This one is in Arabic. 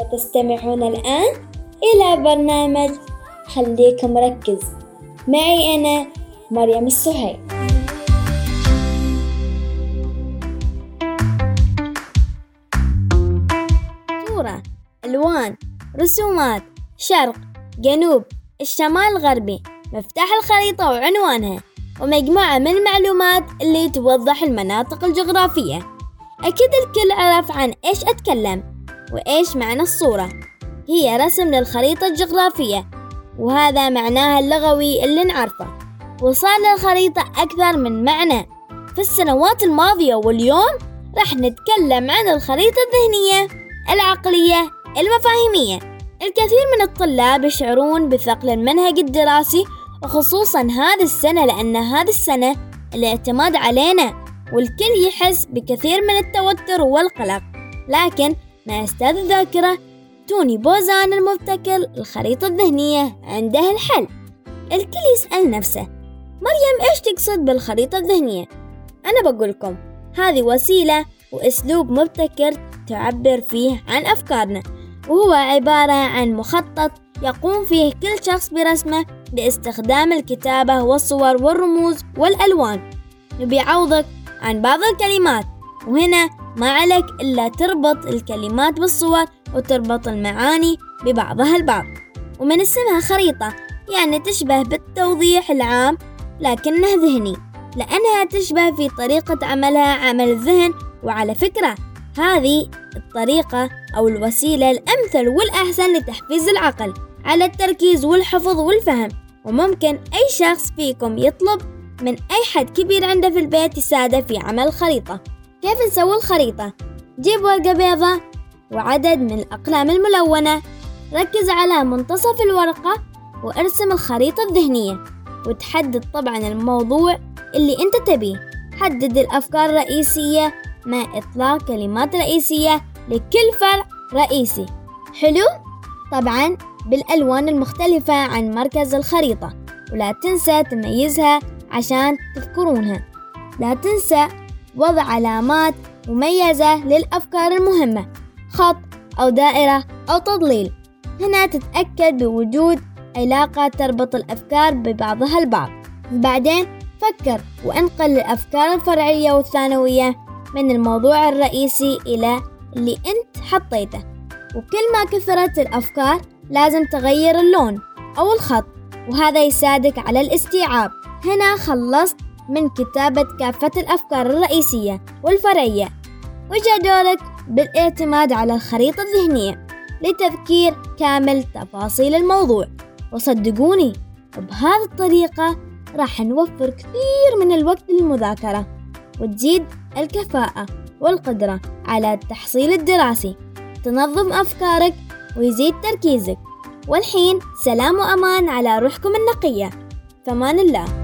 وتستمعون الآن إلى برنامج خليك مركز معي أنا مريم السهيل. صورة ألوان رسومات شرق جنوب الشمال الغربي مفتاح الخريطة وعنوانها ومجموعة من المعلومات اللي توضح المناطق الجغرافية. أكيد الكل عرف عن إيش أتكلم. وإيش معنى الصورة؟ هي رسم للخريطة الجغرافية وهذا معناها اللغوي اللي نعرفه. وصار للخريطة أكثر من معنى. في السنوات الماضية واليوم راح نتكلم عن الخريطة الذهنية العقلية المفاهيمية. الكثير من الطلاب يشعرون بثقل المنهج الدراسي وخصوصا هذه السنة لأن هذه السنة الاعتماد علينا والكل يحس بكثير من التوتر والقلق. لكن مع أستاذ الذاكرة توني بوزان المبتكر الخريطة الذهنية عنده الحل الكل يسأل نفسه مريم إيش تقصد بالخريطة الذهنية؟ أنا بقولكم هذه وسيلة وأسلوب مبتكر تعبر فيه عن أفكارنا وهو عبارة عن مخطط يقوم فيه كل شخص برسمه باستخدام الكتابة والصور والرموز والألوان وبيعوضك عن بعض الكلمات وهنا ما عليك إلا تربط الكلمات بالصور وتربط المعاني ببعضها البعض. ومن اسمها خريطة يعني تشبه بالتوضيح العام لكنه ذهني. لأنها تشبه في طريقة عملها عمل الذهن. وعلى فكرة هذه الطريقة أو الوسيلة الأمثل والأحسن لتحفيز العقل على التركيز والحفظ والفهم. وممكن أي شخص فيكم يطلب من أي حد كبير عنده في البيت يساعده في عمل خريطة. كيف نسوي الخريطة؟ جيب ورقة بيضة وعدد من الأقلام الملونة ركز على منتصف الورقة وارسم الخريطة الذهنية وتحدد طبعا الموضوع اللي أنت تبيه حدد الأفكار الرئيسية مع إطلاق كلمات رئيسية لكل فرع رئيسي حلو؟ طبعا بالألوان المختلفة عن مركز الخريطة ولا تنسى تميزها عشان تذكرونها لا تنسى وضع علامات مميزة للأفكار المهمة خط أو دائرة أو تضليل. هنا تتأكد بوجود علاقة تربط الأفكار ببعضها البعض. بعدين فكر وانقل الأفكار الفرعية والثانوية من الموضوع الرئيسي إلى اللي أنت حطيته. وكل ما كثرت الأفكار لازم تغير اللون أو الخط وهذا يساعدك على الاستيعاب. هنا خلصت من كتابة كافة الأفكار الرئيسية والفرعية. وجاء دورك بالاعتماد على الخريطة الذهنية لتذكير كامل تفاصيل الموضوع. وصدقوني بهذه الطريقة راح نوفر كثير من الوقت للمذاكرة وتزيد الكفاءة والقدرة على التحصيل الدراسي. تنظم أفكارك ويزيد تركيزك. والحين سلام وأمان على روحكم النقية. فمان الله.